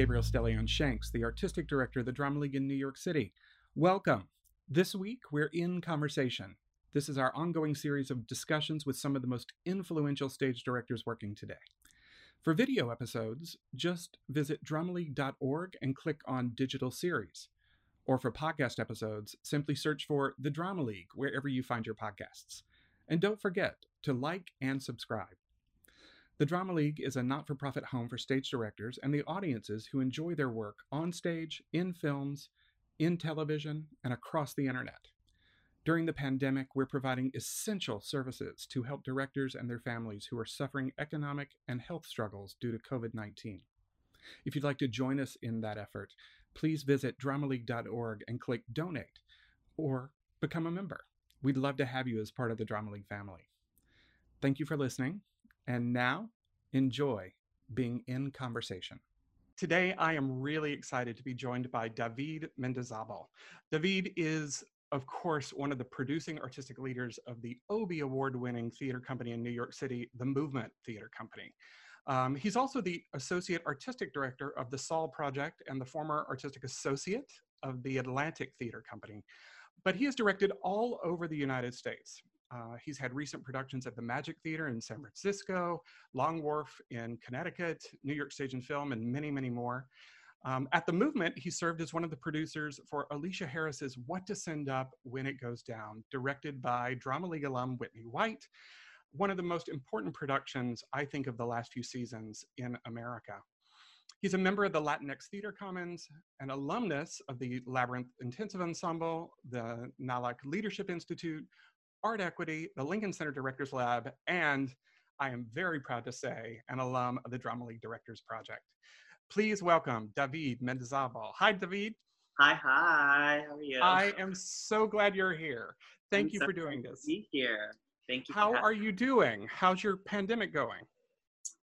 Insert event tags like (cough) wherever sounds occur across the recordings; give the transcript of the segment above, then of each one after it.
Gabriel Stelian Shanks, the artistic director of the Drama League in New York City. Welcome. This week, we're in conversation. This is our ongoing series of discussions with some of the most influential stage directors working today. For video episodes, just visit dramaleague.org and click on Digital Series. Or for podcast episodes, simply search for The Drama League wherever you find your podcasts. And don't forget to like and subscribe. The Drama League is a not for profit home for stage directors and the audiences who enjoy their work on stage, in films, in television, and across the internet. During the pandemic, we're providing essential services to help directors and their families who are suffering economic and health struggles due to COVID 19. If you'd like to join us in that effort, please visit dramaleague.org and click donate or become a member. We'd love to have you as part of the Drama League family. Thank you for listening. And now, enjoy being in conversation. Today, I am really excited to be joined by David Mendizabal. David is, of course, one of the producing artistic leaders of the Obie Award winning theater company in New York City, the Movement Theater Company. Um, he's also the Associate Artistic Director of the Sol Project and the former Artistic Associate of the Atlantic Theater Company. But he has directed all over the United States. Uh, he's had recent productions at the Magic Theater in San Francisco, Long Wharf in Connecticut, New York Stage and Film, and many, many more. Um, at the movement, he served as one of the producers for Aleshea Harris's What to Send Up When It Goes Down, directed by Drama League alum Whitney White, one of the most important productions, I think, of the last few seasons in America. He's a member of the Latinx Theater Commons, an alumnus of the Labyrinth Intensive Ensemble, the NALAC Leadership Institute, Art Equity, the Lincoln Center Directors Lab, and I am very proud to say, an alum of the Drama League Directors Project. Please welcome David Mendizabal. Hi, David. Hi, hi. How are you? I am so glad you're here. Thank I'm you so for doing this. Be here. Thank you. How are you doing? How's your pandemic going?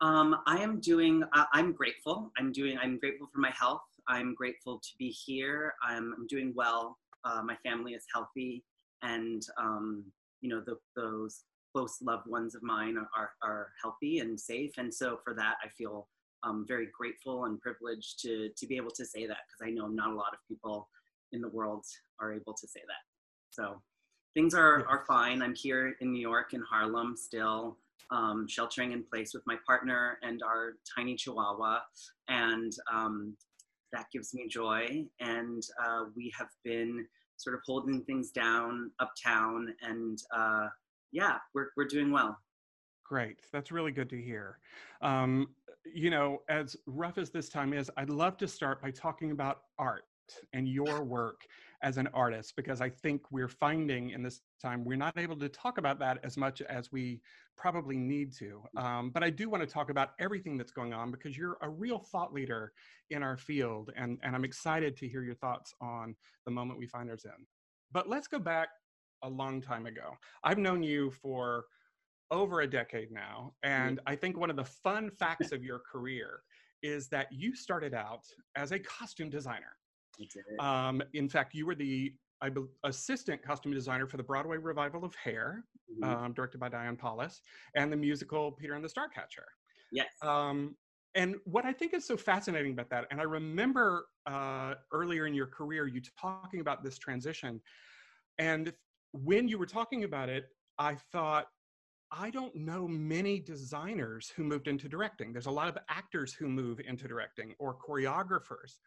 Um, I am doing. Uh, I'm grateful. I'm doing. I'm grateful for my health. I'm grateful to be here. I'm, I'm doing well. Uh, my family is healthy, and um, you know the, those close loved ones of mine are, are healthy and safe. And so for that i feel um, very grateful and privileged to, to be able to say that because i know not a lot of people in the world are able to say that. So things are, are fine. I'm here in new york in harlem still um, sheltering in place with my partner and our tiny chihuahua. And um, that gives me joy. And uh, we have been sort of holding things down uptown and uh, yeah we're, we're doing well Great. That's really good to hear. Um, you know, as rough as this time is, I'd love to start by talking about art and your work as an artist, because I think we're finding in this time we're not able to talk about that as much as we probably need to. Um, but I do want to talk about everything that's going on because you're a real thought leader in our field, and, and I'm excited to hear your thoughts on the moment we find ourselves in. But let's go back a long time ago. I've known you for over a decade now. And I think one of the fun facts (laughs) of your career is that you started out as a costume designer. We did it. Um, in fact, you were the I bel assistant costume designer for the Broadway revival of Hair, Mhm. um, directed by Diane Paulus, and the musical Peter and the Starcatcher. yes Um, and what I think is so fascinating about that, and I remember uh, earlier in your career you talking about this transition, and when you were talking about it, I thought, I don't know many designers who moved into directing. There's a lot of actors who move into directing or choreographers,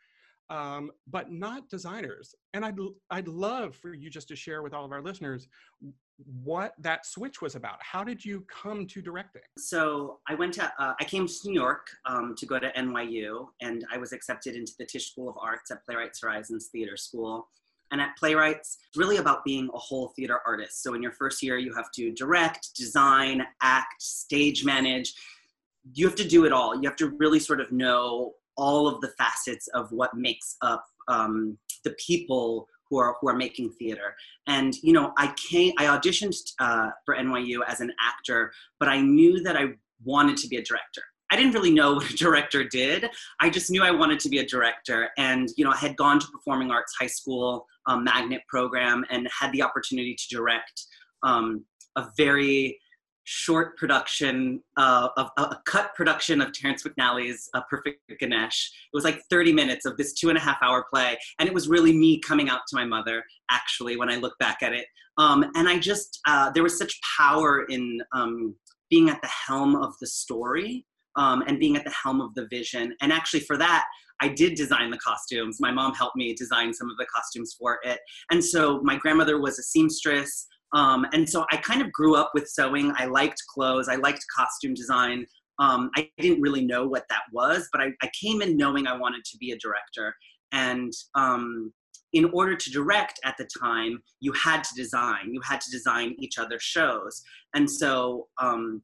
um, but not designers. And I'd I'd love for you just to share with all of our listeners what that switch was about. How did you come to directing? so i went to uh, i came to new york um, to go to nyu and i was accepted into the tisch school of arts at playwrights horizons theater school and at playwrights it's really about being a whole theater artist so in your first year you have to direct design act stage manage you have to do it all you have to really sort of know all of the facets of what makes up um, the people who are who are making theater. And you know i came i auditioned uh, for nyu as an actor but i knew that i wanted to be a director. I didn't really know (laughs) what a director did. I just knew i wanted to be a director. And you know i had gone to performing arts high school um, magnet program and had the opportunity to direct um, a very short production uh, of a cut production of Terrence McNally's uh, Perfect Ganesh. It was like 30 minutes of this two and a half hour play, and it was really me coming out to my mother. Actually, when I look back at it, um, and I just uh, there was such power in um, being at the helm of the story um, and being at the helm of the vision. And actually, for that, I did design the costumes. My mom helped me design some of the costumes for it. And so my grandmother was a seamstress. Um, and so I kind of grew up with sewing. I liked clothes, I liked costume design. Um, I didn't really know what that was, but I, I, came in knowing I wanted to be a director. And um, in order to direct at the time, you had to design. You had to design each other's shows. And so um,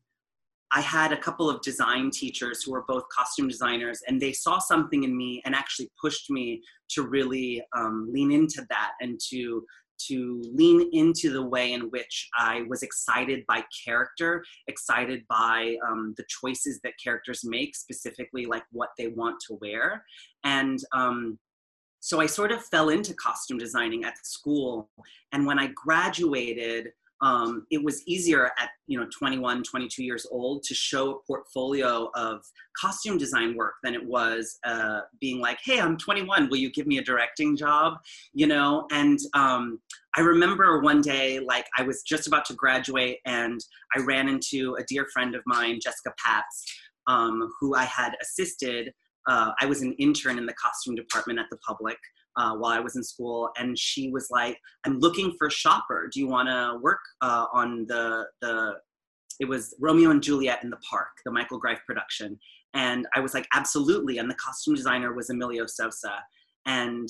I had a couple of design teachers who were both costume designers, and they saw something in me and actually pushed me to really um, lean into that and to to lean into the way in which I was excited by character, excited by um, the choices that characters make, specifically like what they want to wear, and um, so I sort of fell into costume designing at school. And when I graduated, um, it was easier at you know 21 22 years old to show a portfolio of costume design work than it was uh, being like hey i'm 21 will you give me a directing job? You know and um, i remember one day like i was just about to graduate and i ran into a dear friend of mine jessica pabst um, who i had assisted uh, i was an intern in the costume department at the public uh, while I was in school, and she was like, "I'm looking for a shopper. Do you want to work uh, on the the?" It was Romeo and Juliet in the Park, the Michael Greif production, and I was like, "Absolutely!" And the costume designer was Emilio Sosa, and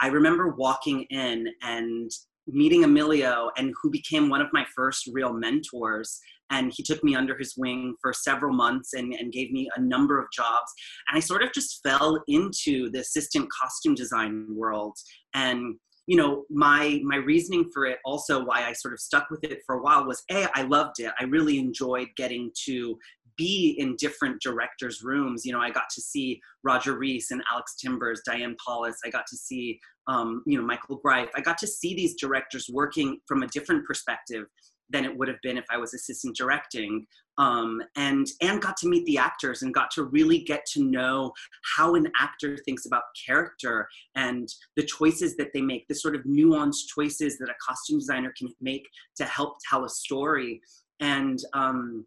I remember walking in and meeting Emilio, and who became one of my first real mentors. And he took me under his wing for several months and, and gave me a number of jobs. And i sort of just fell into the assistant costume design world. And you know my my reasoning for it also why i sort of stuck with it for a while was a i loved it. I really enjoyed getting to be in different directors rooms you know i got to see roger rees and alex timbers diane paulus i got to see um, you know michael greif i got to see these directors working from a different perspective than it would have been if I was assistant directing. Um, and and got to meet the actors and got to really get to know how an actor thinks about character and the choices that they make, the sort of nuanced choices that a costume designer can make to help tell a story. And um,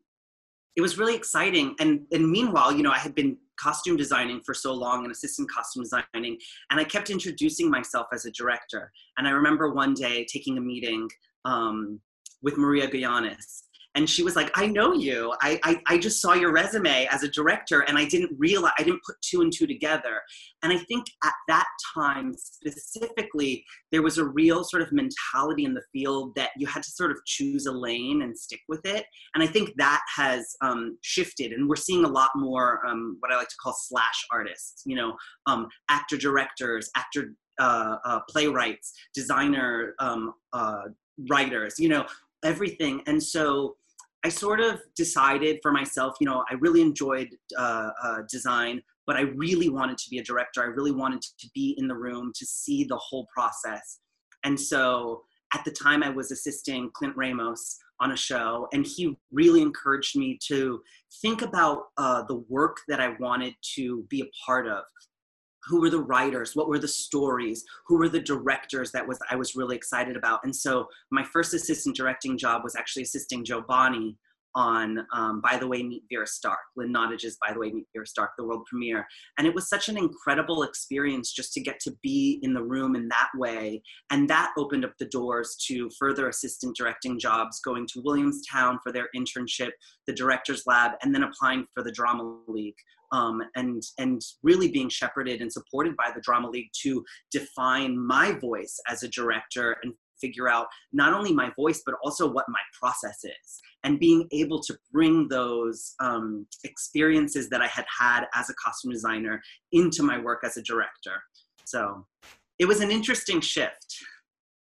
it was really exciting. And and meanwhile, you know, I had been costume designing for so long and assistant costume designing and i kept introducing myself as a director and i remember one day taking a meeting um, with Maria Goyanes. And she was like, I know you. I, I, I just saw your resume as a director and I didn't realize, I didn't put two and two together. And I think at that time specifically, there was a real sort of mentality in the field that you had to sort of choose a lane and stick with it. And I think that has um, shifted. And we're seeing a lot more um, what I like to call slash artists, you know, um, actor directors, actor uh, uh, playwrights, designer um, uh, writers, you know, everything. And so I sort of decided for myself, you know, I really enjoyed uh, uh, design, but I really wanted to be a director. I really wanted to be in the room to see the whole process. And so at the time, I was assisting Clint Ramos on a show, and he really encouraged me to think about uh, the work that I wanted to be a part of who were the writers what were the stories who were the directors that was i was really excited about. And so my first assistant directing job was actually assisting jo bonney on um, by the way meet vera stark lynn nottage's by the way meet vera stark the world premiere. And it was such an incredible experience just to get to be in the room in that way. And that opened up the doors to further assistant directing jobs going to williamstown for their internship the directors lab and then applying for the drama league um, and and really being shepherded and supported by the Drama League to define my voice as a director and figure out not only my voice but also what my process is and being able to bring those um, experiences that i had had as a costume designer into my work as a director so it was an interesting shift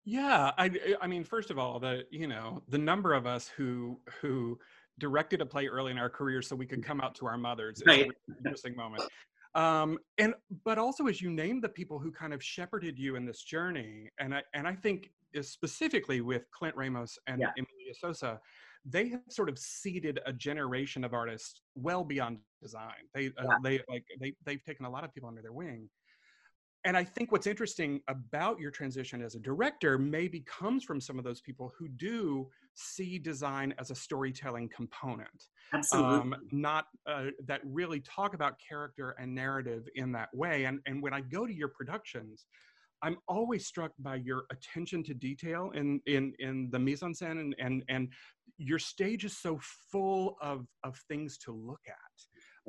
yeah i i mean first of all the you know the number of us who who directed a play early in our career so we could come out to our mothers. It's right. a really interesting moment. Um, and but also as you name the people who kind of shepherded you in this journey, and I and I think specifically with Clint Ramos and yeah. Emilio Sosa, they have sort of seeded a generation of artists well beyond design. They uh, they like they they've taken a lot of people under their wing and I think what's interesting about your transition as a director maybe comes from some of those people who do see design as a storytelling component. Absolutely. Um, not uh, that really talk about character and narrative in that way. And, and when I go to your productions, I'm always struck by your attention to detail in in in the mise en scène and and and your stage is so full of of things to look at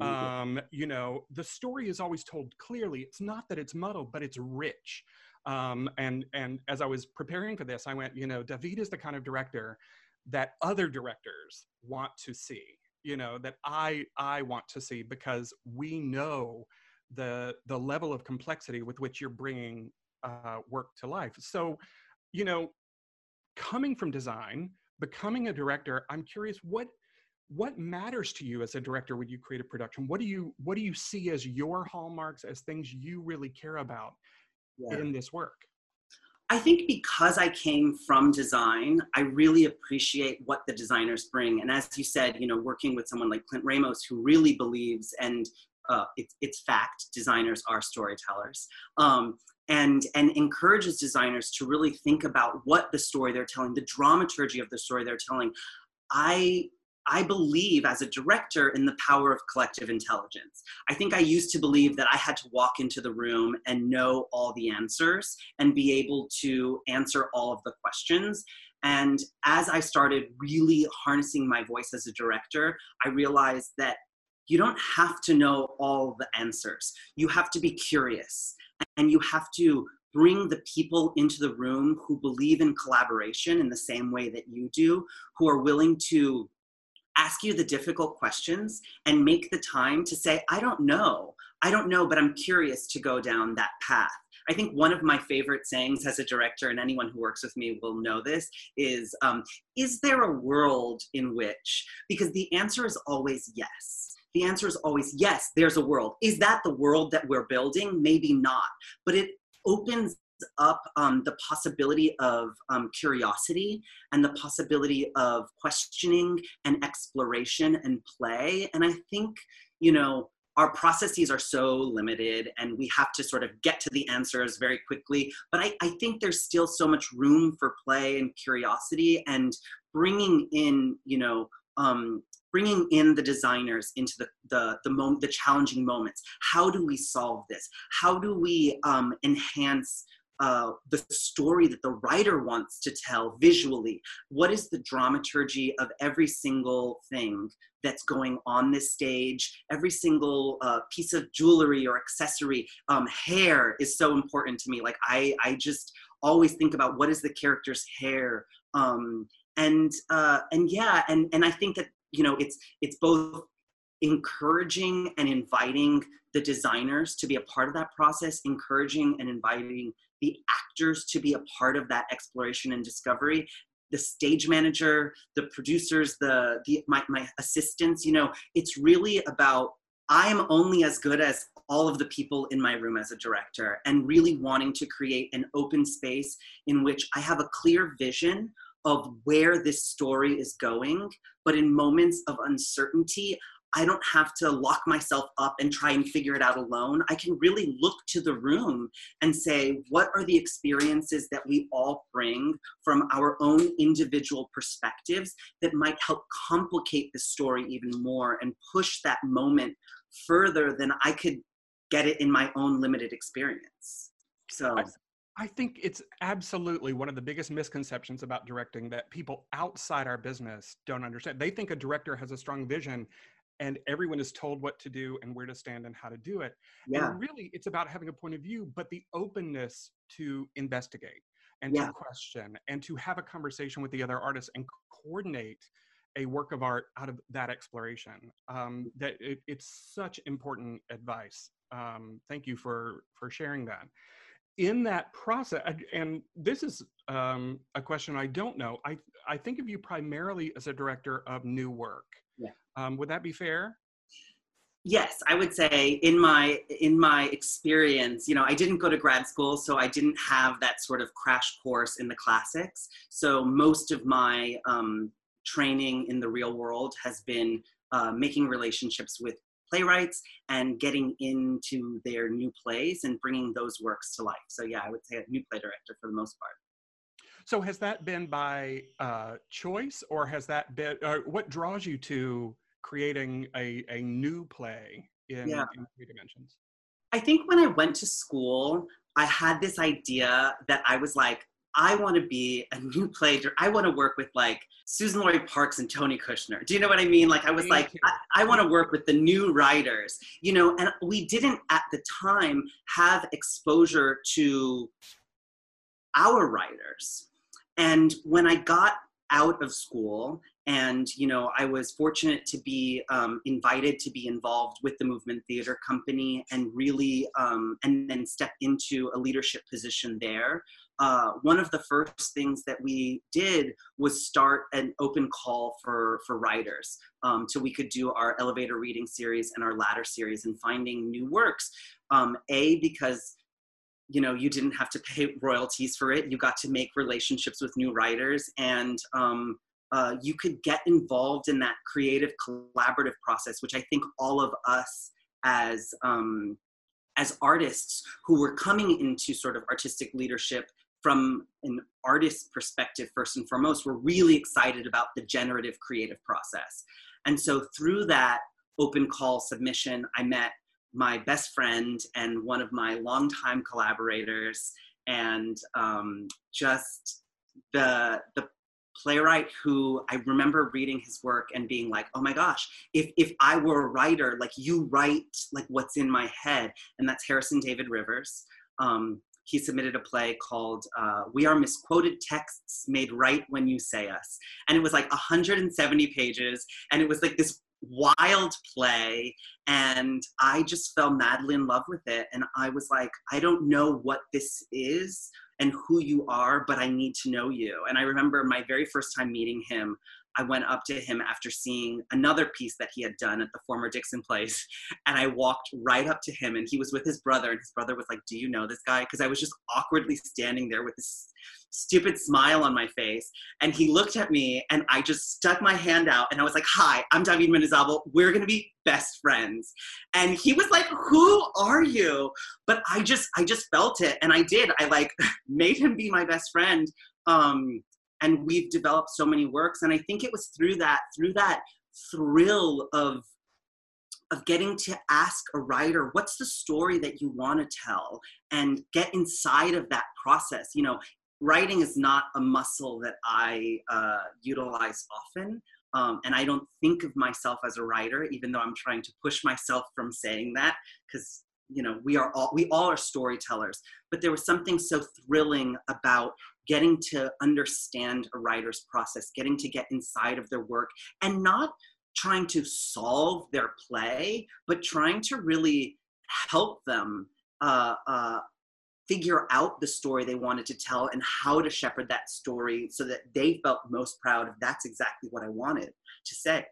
um, you know the story is always told clearly. It's not that it's muddled but it's rich. Um, and and as i was preparing for this i went you know david is the kind of director that other directors want to see you know that i i want to see because we know the the level of complexity with which you're bringing uh, work to life. So you know coming from design becoming a director i'm curious what what matters to you as a director when you create a production? What do you what do you see as your hallmarks as things you really care about yeah. in this work? I think because i came from design i really appreciate what the designers bring. And as you said you know working with someone like clint ramos who really believes and uh, it's, it's fact designers are storytellers um, and and encourages designers to really think about what the story they're telling the dramaturgy of the story they're telling. I I believe as a director in the power of collective intelligence. I think I used to believe that I had to walk into the room and know all the answers and be able to answer all of the questions. And as I started really harnessing my voice as a director, I realized that you don't have to know all the answers. You have to be curious and you have to bring the people into the room who believe in collaboration in the same way that you do, who are willing to ask you the difficult questions and make the time to say, I don't know. I don't know, but I'm curious to go down that path. I think one of my favorite sayings as a director, and anyone who works with me will know this, is um, Is there a world in which? Because the answer is always yes. The answer is always yes, there's a world. Is that the world that we're building? Maybe not. But it opens up um, the possibility of um, curiosity and the possibility of questioning and exploration and play. And I think, you know, our processes are so limited and we have to sort of get to the answers very quickly. But I, I think there's still so much room for play and curiosity and bringing in, you know, um, bringing in the designers into the the the, moment, the challenging moments. How do we solve this? How do we um, enhance uh, the story that the writer wants to tell visually. What is the dramaturgy of every single thing that's going on this stage? Every single uh, piece of jewelry or accessory. Um, hair is so important to me. Like I, I just always think about what is the character's hair. Um, and uh, and yeah, and and I think that you know it's it's both encouraging and inviting the designers to be a part of that process, encouraging and inviting the actors to be a part of that exploration and discovery. The stage manager the producers the, the my, my assistants you know it's really about i am only as good as all of the people in my room as a director and really wanting to create an open space in which i have a clear vision of where this story is going but in moments of uncertainty I don't have to lock myself up and try and figure it out alone. I can really look to the room and say, what are the experiences that we all bring from our own individual perspectives that might help complicate the story even more and push that moment further than I could get it in my own limited experience. So. I think it's absolutely one of the biggest misconceptions about directing that people outside our business don't understand. They think a director has a strong vision and everyone is told what to do and where to stand and how to do it. Yeah. And really, it's about having a point of view, but the openness to investigate and yeah. to question and to have a conversation with the other artists and coordinate a work of art out of that exploration. Um, that it, it's such important advice. Um, thank you for for sharing that. In that process, and this is um, a question I don't know. I I think of you primarily as a director of new work. Yeah. Um, would that be fair? yes i would say in my in my experience you know i didn't go to grad school so i didn't have that sort of crash course in the classics so most of my um, training in the real world has been uh, making relationships with playwrights and getting into their new plays and bringing those works to life so yeah i would say a new play director for the most part so has that been by uh, choice or has that been uh, what draws you to creating a, a new play in, yeah. in three dimensions? I think when I went to school, I had this idea that I was like, I want to be a new (laughs) play. I want to work with like Suzan-Lori Parks and Tony Kushner. Do you know what I mean? Like I was like, I, I want to work with the new writers, you know, and we didn't at the time have exposure to our writers. And when I got out of school and you know i was fortunate to be um, invited to be involved with the movement theater company and really um, and then step into a leadership position there uh, one of the first things that we did was start an open call for for writers um, so we could do our elevator reading series and our ladder series and finding new works. Um, a because you know you didn't have to pay (laughs) royalties for it. You got to make relationships with new writers and um, uh, you could get involved in that creative collaborative process which i think all of us as um, as artists who were coming into sort of artistic leadership from an artist perspective first and foremost were really excited about the generative creative process. And so through that open call submission i met my best friend and one of my longtime collaborators, and um, just the the playwright who I remember reading his work and being like, oh my gosh, if if I were a writer, like you write like what's in my head, and that's Harrison David Rivers. Um, he submitted a play called uh, We Are Misquoted Texts Made Right When You Say Us. And it was like 170 pages. And it was like this wild play and i just fell madly in love with it and i was like i don't know what this is and who you are but i need to know you. And i remember my very first time meeting him I went up to him after seeing another piece that he had done at the former Dixon place. (laughs) And I walked right up to him, and he was with his brother. And his brother was like, Do you know this guy? Because I was just awkwardly standing there with this stupid smile on my face. And he looked at me, and I just stuck my hand out, and I was like, Hi, I'm David Mendizábal. We're going to be best friends. And he was like, Who are you? But I just, I just felt it. And I did. I like (laughs) made him be my best friend. Um, and we've developed so many works. And i think it was through that through that thrill of of getting to ask a writer what's the story that you want to tell? and get inside of that process. You know writing is not a muscle that i uh, utilize often um, and i don't think of myself as a writer even though i'm trying to push myself from saying that because you know we are all we all are storytellers but there was something so thrilling about getting to understand a writer's process getting to get inside of their work and not trying to solve their play but trying to really help them uh, uh, figure out the story they wanted to tell and how to shepherd that story so that they felt most proud of that's exactly what i wanted to say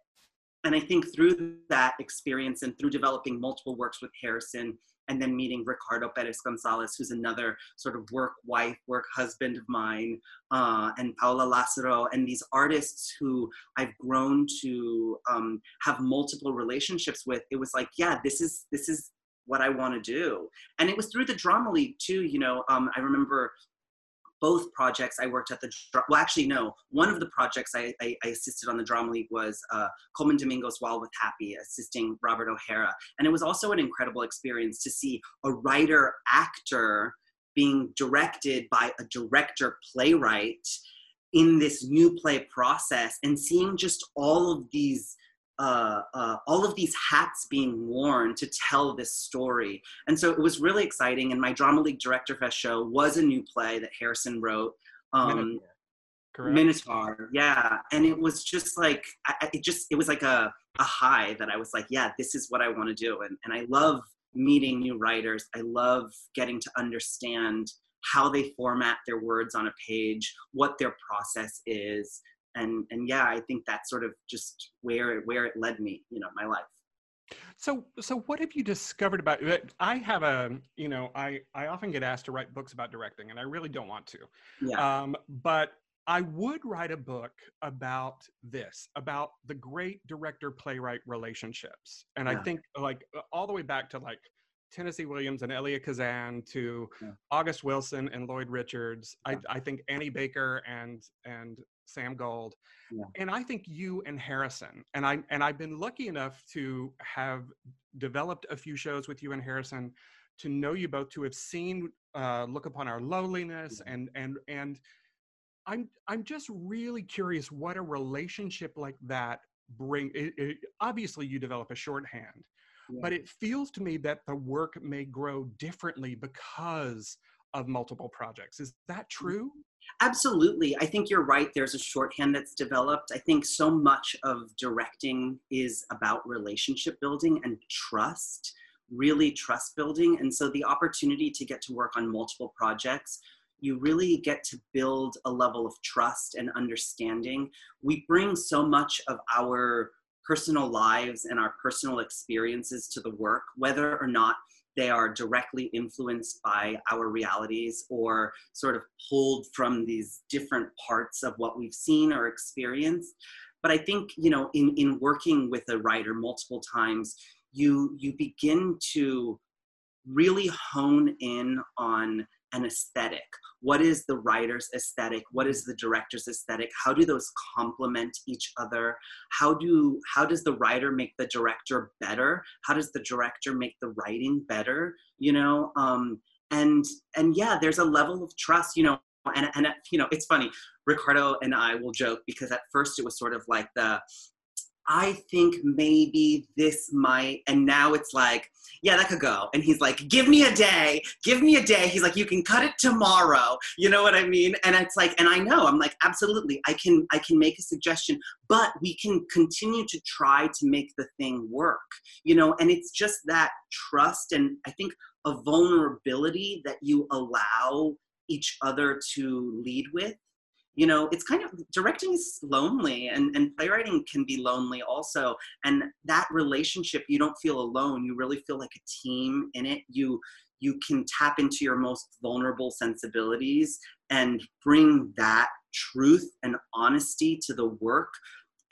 and I think through that experience and through developing multiple works with Harrison and then meeting Ricardo Perez Gonzalez, who's another sort of work wife, work husband of mine, uh, and Paola Lazaro, and these artists who I've grown to um, have multiple relationships with. It was like, yeah, this is this is what I want to do, and it was through the Drama League too. You know, um, I remember both projects I worked at the, well, actually, no, one of the projects I, I, I assisted on the Drama League was uh, Colman Domingo's Wild with Happy, assisting Robert O'Hara. And it was also an incredible experience to see a writer actor being directed by a director playwright in this new play process and seeing just all of these uh, uh, all of these hats being worn to tell this story. And so it was really exciting. And my Drama League Director Fest show was a new play that Harrison wrote. Um, Minotaur. Minotaur, yeah. And it was just like, I, it just, it was like a, a high that I was like, yeah, this is what I want to do. And, and I love meeting new writers. I love getting to understand how they format their words on a page, what their process is, and and yeah i think that's sort of just where where it led me you know my life So, so what have you discovered about it? I have a, you know, I I often get asked to write books about directing, and I really don't want to. Yeah. Um, but I would write a book about this, about the great director playwright relationships, and Yeah. I think like uh, all the way back to like Tennessee Williams and Elia Kazan to Yeah. August Wilson and Lloyd Richards. I, I think Annie Baker and and Sam Gold Yeah. and I think you and Harrison, and I and I've been lucky enough to have developed a few shows with you and Harrison, to know you both, to have seen uh, look upon our lowliness, Yeah. and and and I'm I'm just really curious what a relationship like that bring. It, it, obviously, you develop a shorthand, Yeah. but it feels to me that the work may grow differently because of multiple projects. Is that mm-hmm. true? Absolutely. I think you're right. There's a shorthand that's developed. I think so much of directing is about relationship building and trust, really trust building. And so the opportunity to get to work on multiple projects, you really get to build a level of trust and understanding. We bring so much of our personal lives and our personal experiences to the work, whether or not they are directly influenced by our realities or sort of pulled from these different parts of what we've seen or experienced. But i think you know in in working with a writer multiple times you you begin to really hone in on an aesthetic what is the writer's aesthetic? What is the director's aesthetic? How do those complement each other? How do how does the writer make the director better? How does the director make the writing better you know? Um and and yeah there's a level of trust you know and and you know it's funny ricardo and i will joke because at first it was sort of like the I think maybe this might, and now it's like, yeah, that could go. And he's like, give me a day, give me a day. He's like, you can cut it tomorrow. You know what I mean? And it's like, and I know, I'm like, absolutely, I can, I can make a suggestion, but we can continue to try to make the thing work. You know, and it's just that trust and I think a vulnerability that you allow each other to lead with you know it's kind of directing is lonely and, and playwriting can be lonely also. And that relationship you don't feel alone you really feel like a team in it. You you can tap into your most vulnerable sensibilities and bring that truth and honesty to the work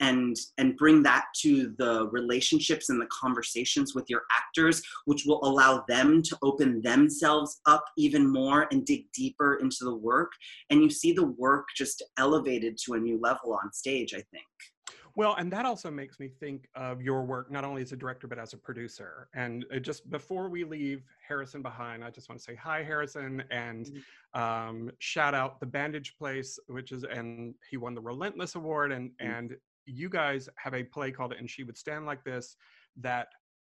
and and bring that to the relationships and the conversations with your actors which will allow them to open themselves up even more and dig deeper into the work and you see the work just elevated to a new level on stage i think Well, and that also makes me think of your work not only as a director but as a producer. And uh, just before we leave Harrison behind, I just want to say hi, Harrison, and um, shout out the Bandaged Place, which is and he won the Relentless Award, and Mm. and you guys have a play called "And She Would Stand Like This" that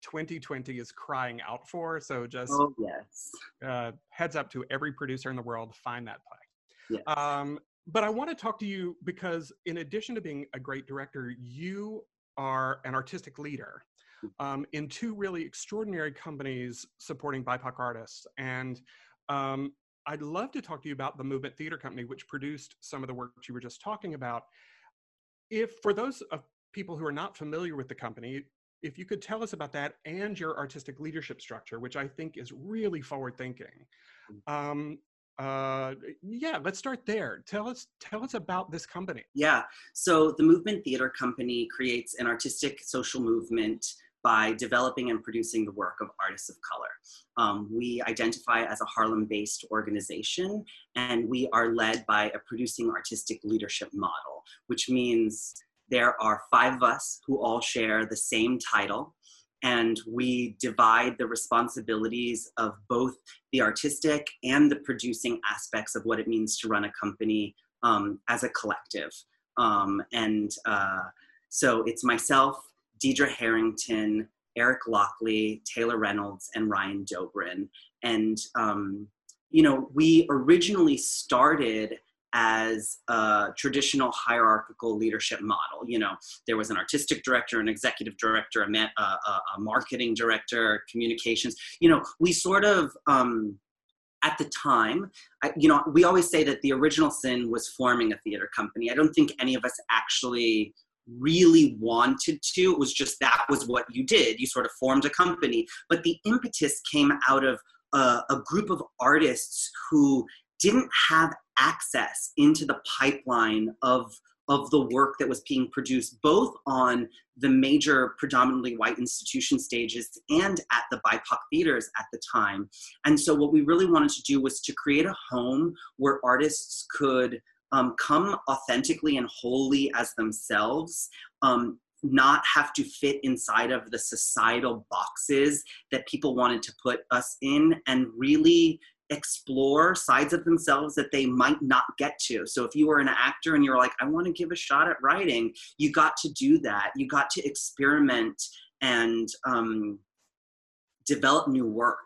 2020 is crying out for. So just oh yes uh, heads up to every producer in the world, find that play. yes Um, but I want to talk to you because, in addition to being a great director, you are an artistic leader um, in two really extraordinary companies supporting BIPOC artists. And um, I'd love to talk to you about the Movement Theater Company, which produced some of the work you were just talking about. If, for those of people who are not familiar with the company, if you could tell us about that and your artistic leadership structure, which I think is really forward thinking. Um, uh, yeah, let's start there. Tell us, tell us about this company. Yeah. So the Movement Theater Company creates an artistic social movement by developing and producing the work of artists of color. Um, we identify as a Harlem based organization, and we are led by a producing artistic leadership model, which means there are five of us who all share the same title. And we divide the responsibilities of both the artistic and the producing aspects of what it means to run a company um, as a collective. Um, and uh, so it's myself, Deadria Harrington, Eric Lockley, Taylor Reynolds, and Ryan Dobrin. And, um, you know, we originally started as a traditional hierarchical leadership model. You know, there was an artistic director, an executive director, a, man, a, a, a marketing director, communications. You know, we sort of, um, at the time, I, you know, we always say that the original sin was forming a theater company. I don't think any of us actually really wanted to. It was just that was what you did. You sort of formed a company. But the impetus came out of a, a group of artists who didn't have access into the pipeline of of the work that was being produced both on the major predominantly white institution stages and at the BIPOC theaters at the time. And so what we really wanted to do was to create a home where artists could um, come authentically and wholly as themselves, um, not have to fit inside of the societal boxes that people wanted to put us in, and really explore sides of themselves that they might not get to. So if you were an actor and you're like, I want to give a shot at writing, you got to do that. You got to experiment and um, develop new work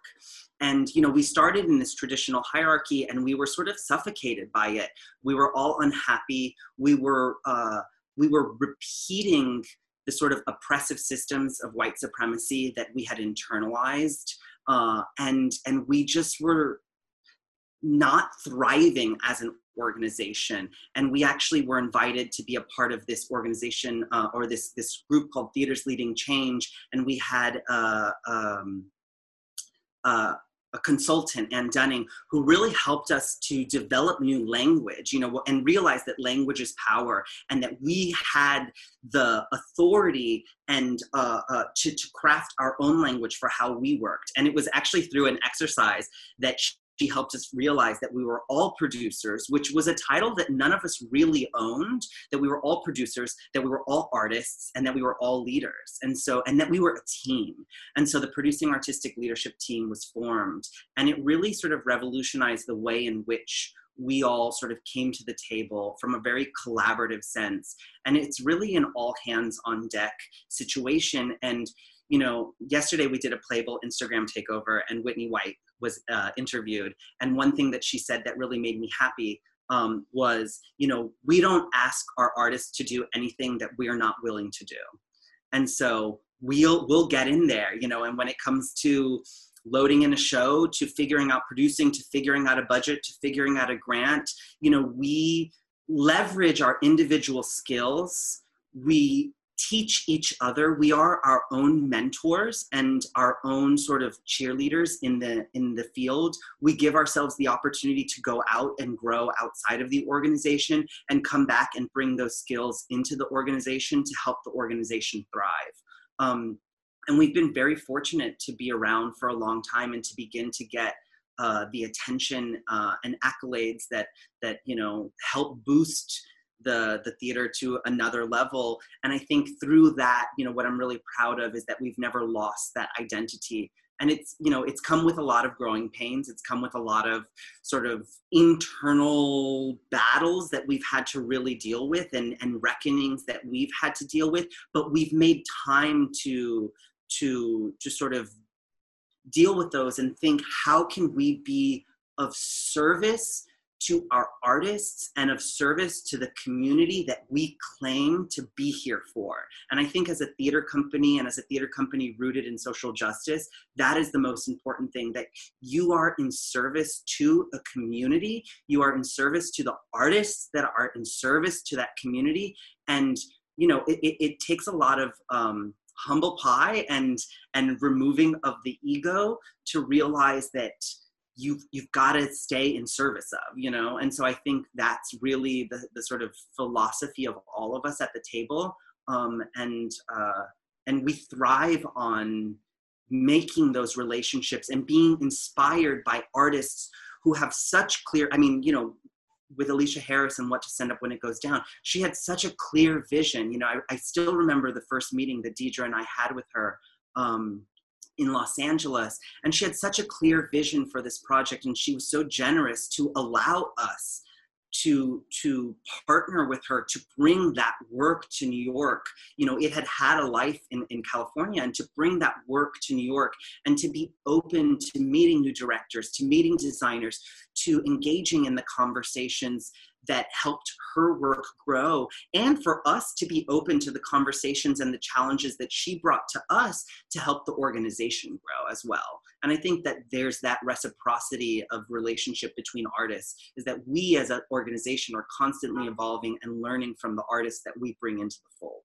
and you know we started in this traditional hierarchy and we were sort of suffocated by it. We were all unhappy. We were uh, we were repeating the sort of oppressive systems of white supremacy that we had internalized uh, and and we just were not thriving as an organization. And we actually were invited to be a part of this organization uh, or this this group called theaters leading change. And we had uh, um, uh, a consultant, Ann Dunning, who really helped us to develop new language, you know, and realize that language is power and that we had the authority and uh, uh, to, to craft our own language for how we worked. And it was actually through an exercise that she helped us realize that we were all producers, which was a title that none of us really owned, that we were all producers, that we were all artists, and that we were all leaders. And so, and that we were a team. And so the producing artistic leadership team was formed. And it really sort of revolutionized the way in which we all sort of came to the table from a very collaborative sense. And it's really an all hands on deck situation. And you know, yesterday we did a playable Instagram takeover, and Whitney White was uh, interviewed. And one thing that she said that really made me happy um, was, you know, we don't ask our artists to do anything that we are not willing to do. And so we'll we'll get in there, you know. And when it comes to loading in a show, to figuring out producing, to figuring out a budget, to figuring out a grant, you know, we leverage our individual skills. We teach each other. We are our own mentors and our own sort of cheerleaders in the in the field. We give ourselves the opportunity to go out and grow outside of the organization and come back and bring those skills into the organization to help the organization thrive. Um, and we've been very fortunate to be around for a long time and to begin to get uh, the attention uh, and accolades that that you know help boost the the theater to another level. And i think through that you know what i'm really proud of is that we've never lost that identity. And it's you know it's come with a lot of growing pains. It's come with a lot of sort of internal battles that we've had to really deal with and and reckonings that we've had to deal with. But we've made time to to to sort of deal with those and think how can we be of service to our artists and of service to the community that we claim to be here for. And I think as a theater company and as a theater company rooted in social justice, that is the most important thing that you are in service to a community, you are in service to the artists that are in service to that community. And, you know, it, it, it takes a lot of, um, humble pie and and removing of the ego to realize that you've you've got to stay in service of you know? And so i think that's really the, the sort of philosophy of all of us at the table um, and uh, and we thrive on making those relationships and being inspired by artists who have such clear i mean you know with aleshea harris and what to send up when it goes down she had such a clear vision. You know i, I still remember the first meeting that deadria and i had with her um, in Los Angeles. And she had such a clear vision for this project, and she was so generous to allow us to to partner with her to bring that work to new york. You know it had had a life in, in california and to bring that work to new york and to be open to meeting new directors to meeting designers to engaging in the conversations that helped her work grow and for us to be open to the conversations and the challenges that she brought to us to help the organization grow as well and i think that there's that reciprocity of relationship between artists is that we as an organization are constantly evolving and learning from the artists that we bring into the fold.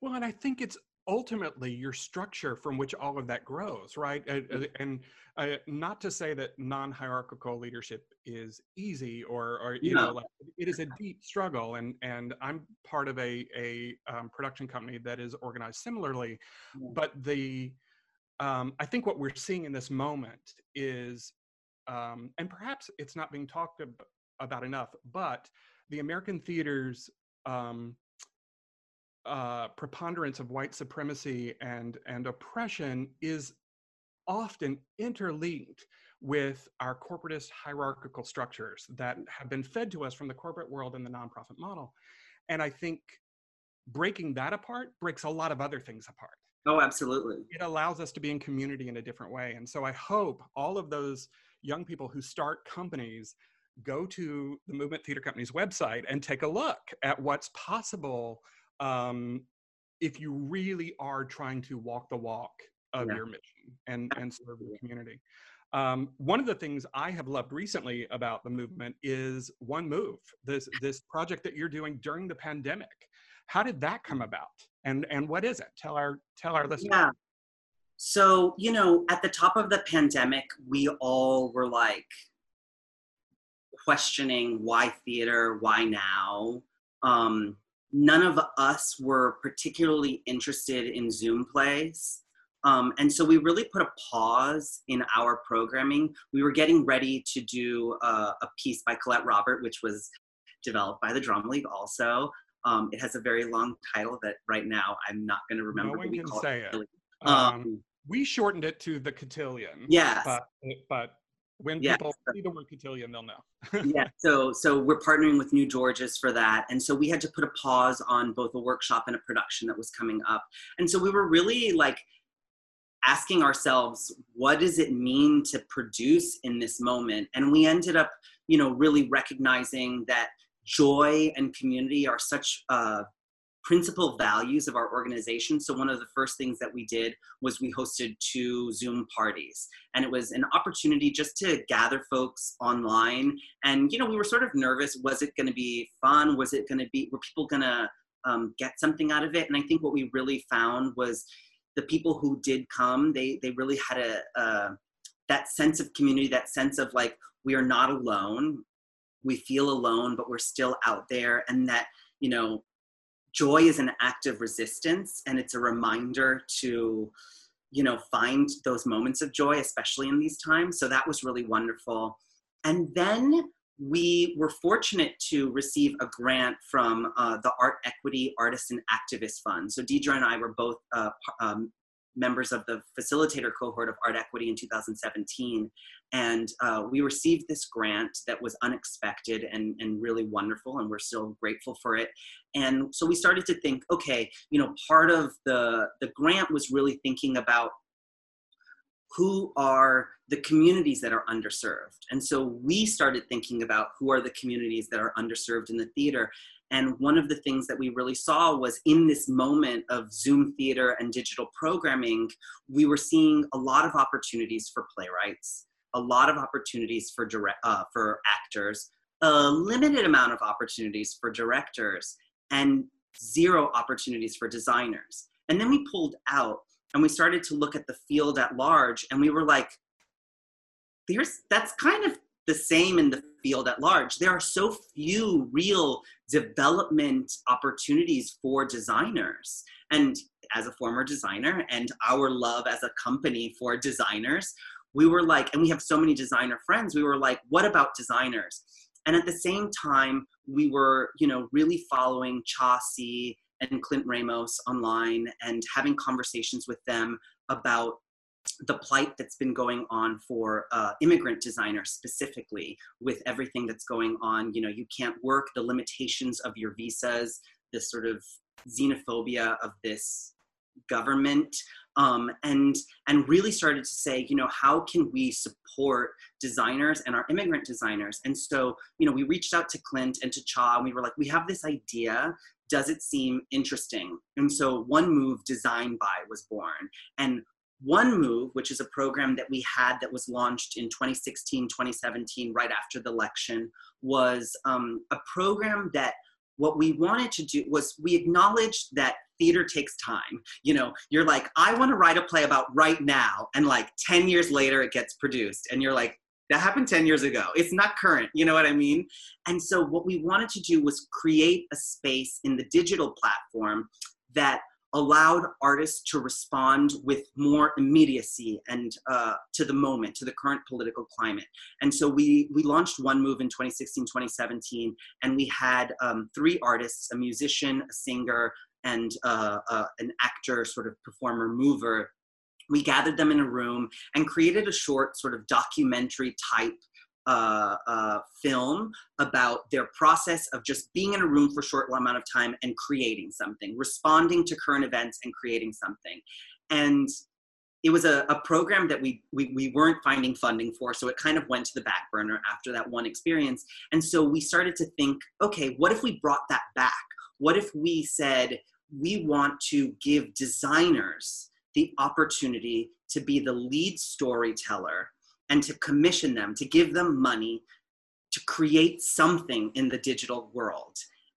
Well and i think it's ultimately your structure from which all of that grows right? And, and uh, not to say that non-hierarchical leadership is easy or, or you know like it is a deep struggle and and i'm part of a a um, production company that is organized similarly yeah. but the um, i think what we're seeing in this moment is um, and perhaps it's not being talked ab- about enough but the american theaters um, uh, preponderance of white supremacy and and oppression is often interlinked with our corporatist hierarchical structures that have been fed to us from the corporate world and the nonprofit model. And i think breaking that apart breaks a lot of other things apart oh absolutely it allows us to be in community in a different way and so i hope all of those young people who start companies go to the movement theater company's website and take a look at what's possible um, if you really are trying to walk the walk of yeah. your mission and and serve the community. Um, one of the things I have loved recently about the movement is One Move, this this project that you're doing during the pandemic. How did that come about, and and what is it? Tell our tell our listeners. Yeah. So you know, at the top of the pandemic, we all were like questioning why theater, why now. Um, none of us were particularly interested in Zoom plays. Um, and so we really put a pause in our programming. We were getting ready to do a, a piece by Colette Robert, which was developed by the Drama League also. Um, it has a very long title that right now I'm not going to remember. No one can say it. it. Um, um, we shortened it to the cotillion. Yes. But, but when yes. people see the word cotillion, they'll know. (laughs) yeah. So so we're partnering with New Georges for that, and so we had to put a pause on both a workshop and a production that was coming up, and so we were really like asking ourselves what does it mean to produce in this moment and we ended up you know really recognizing that joy and community are such uh, principal values of our organization. So one of the first things that we did was we hosted two Zoom parties. And it was an opportunity just to gather folks online. And, you know, we were sort of nervous. Was it going to be fun? Was it going to be, were people going to um, get something out of it? And I think what we really found was the people who did come, they, they really had a, a that sense of community, that sense of like, we are not alone. We feel alone, but we're still out there. And that, you know, joy is an act of resistance and it's a reminder to you know find those moments of joy especially in these times so that was really wonderful and then we were fortunate to receive a grant from uh, the art equity artist and activist fund so deadria and i were both uh, um, members of the facilitator cohort of Art Equity in 2017. And uh, we received this grant that was unexpected and, and really wonderful, and we're still grateful for it. And so we started to think, okay, you know, part of the, the grant was really thinking about who are the communities that are underserved. And so we started thinking about who are the communities that are underserved in the theater. And one of the things that we really saw was in this moment of Zoom theater and digital programming, we were seeing a lot of opportunities for playwrights, a lot of opportunities for direct, uh, for actors, a limited amount of opportunities for directors, and zero opportunities for designers. And then we pulled out and we started to look at the field at large, and we were like, "There's that's kind of the same in the field at large. There are so few real development opportunities for designers. And as a former designer and our love as a company for designers, we were like, and we have so many designer friends, we were like, what about designers? And at the same time, we were, you know, really following Cha See and Clint Ramos online and having conversations with them about the plight that's been going on for uh, immigrant designers specifically with everything that's going on you know you can't work the limitations of your visas the sort of xenophobia of this government um, and and really started to say you know how can we support designers and our immigrant designers? And so you know we reached out to clint and to cha and we were like we have this idea. Does it seem interesting? And so one move design by was born. And one Move, which is a program that we had that was launched in 2016, 2017, right after the election, was um, a program that what we wanted to do was we acknowledged that theater takes time. You know, you're like, I want to write a play about right now. And like 10 years later, it gets produced. And you're like, that happened 10 years ago. It's not current. You know what I mean? And so what we wanted to do was create a space in the digital platform that allowed artists to respond with more immediacy and uh, to the moment, to the current political climate. And so we we launched One Move in 2016, 2017, and we had um, three artists: a musician, a singer, and uh, uh, an actor, sort of performer, mover. We gathered them in a room and created a short, sort of documentary type uh, uh, film about their process of just being in a room for a short amount of time and creating something, responding to current events and creating something. And it was a, a program that we, we, we weren't finding funding for, so it kind of went to the back burner after that one experience. And so we started to think, okay, what if we brought that back? What if we said, we want to give designers the opportunity to be the lead storyteller and to commission them, to give them money to create something in the digital world.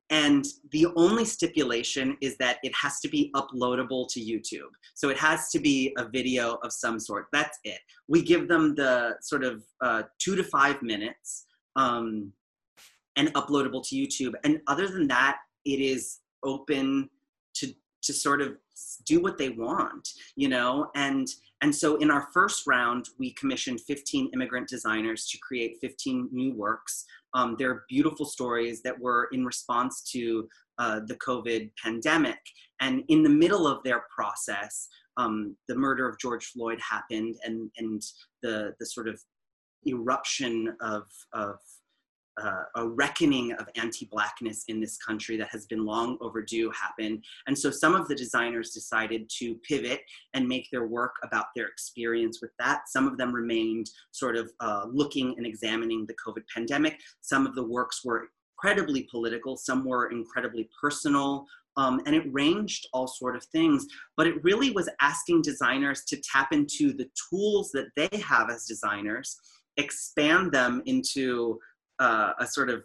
And the only stipulation is that it has to be uploadable to YouTube. So it has to be a video of some sort. That's it. We give them the sort of uh, two to five minutes um, and uploadable to YouTube. And other than that, it is open to sort of do what they want, you know, and and so in our first round, we commissioned 15 immigrant designers to create 15 new works. Um, they're beautiful stories that were in response to uh, the COVID pandemic. And in the middle of their process, um, the murder of George Floyd happened and, and the, the sort of eruption of, of uh, a reckoning of anti-blackness in this country that has been long overdue happen and so some of the designers decided to pivot and make their work about their experience with that. Some of them remained sort of uh, looking and examining the covid pandemic. Some of the works were incredibly political some were incredibly personal um, and it ranged all sort of things. But it really was asking designers to tap into the tools that they have as designers expand them into uh, a sort of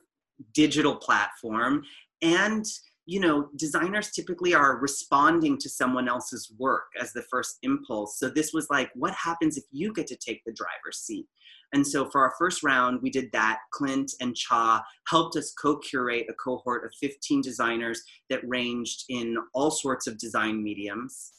digital platform. And you know designers typically are responding to someone else's work as the first impulse. So this was like what happens if you get to take the driver's seat? And so for our first round we did that. Clint and cha helped us co-curate a cohort of 15 designers that ranged in all sorts of design mediums.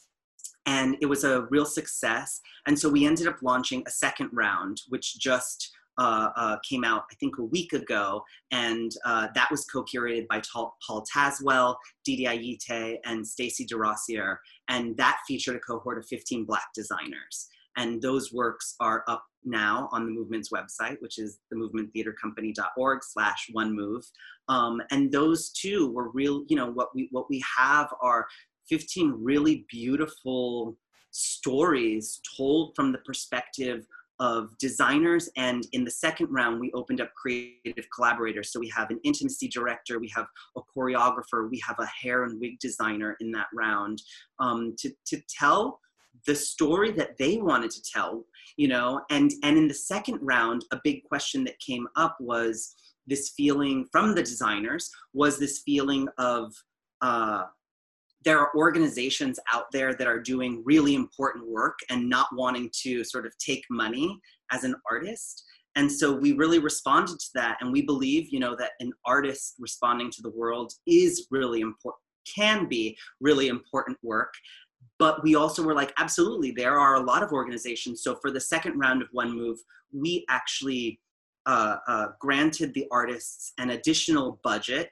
And it was a real success. And so we ended up launching a second round which just uh, uh, came out, I think, a week ago, and uh, that was co-curated by Paul Tazewell, Dede Ayite, and Stacey Derosier, and that featured a cohort of 15 Black designers. And those works are up now on the movement's website, which is themovementtheatercompany.org slash one move. Um, and those two were real, you know, what we, what we have are 15 really beautiful stories told from the perspective of designers and in the second round we opened up creative collaborators. So we have an intimacy director we have a choreographer we have a hair and wig designer in that round um, to, to tell the story that they wanted to tell you know? And and in the second round a big question that came up was this feeling from the designers was this feeling of uh, there are organizations out there that are doing really important work and not wanting to sort of take money as an artist. And so we really responded to that and we believe you know that an artist responding to the world is really important can be really important work. But we also were like absolutely there are a lot of organizations. So for the second round of one move we actually uh, uh, granted the artists an additional budget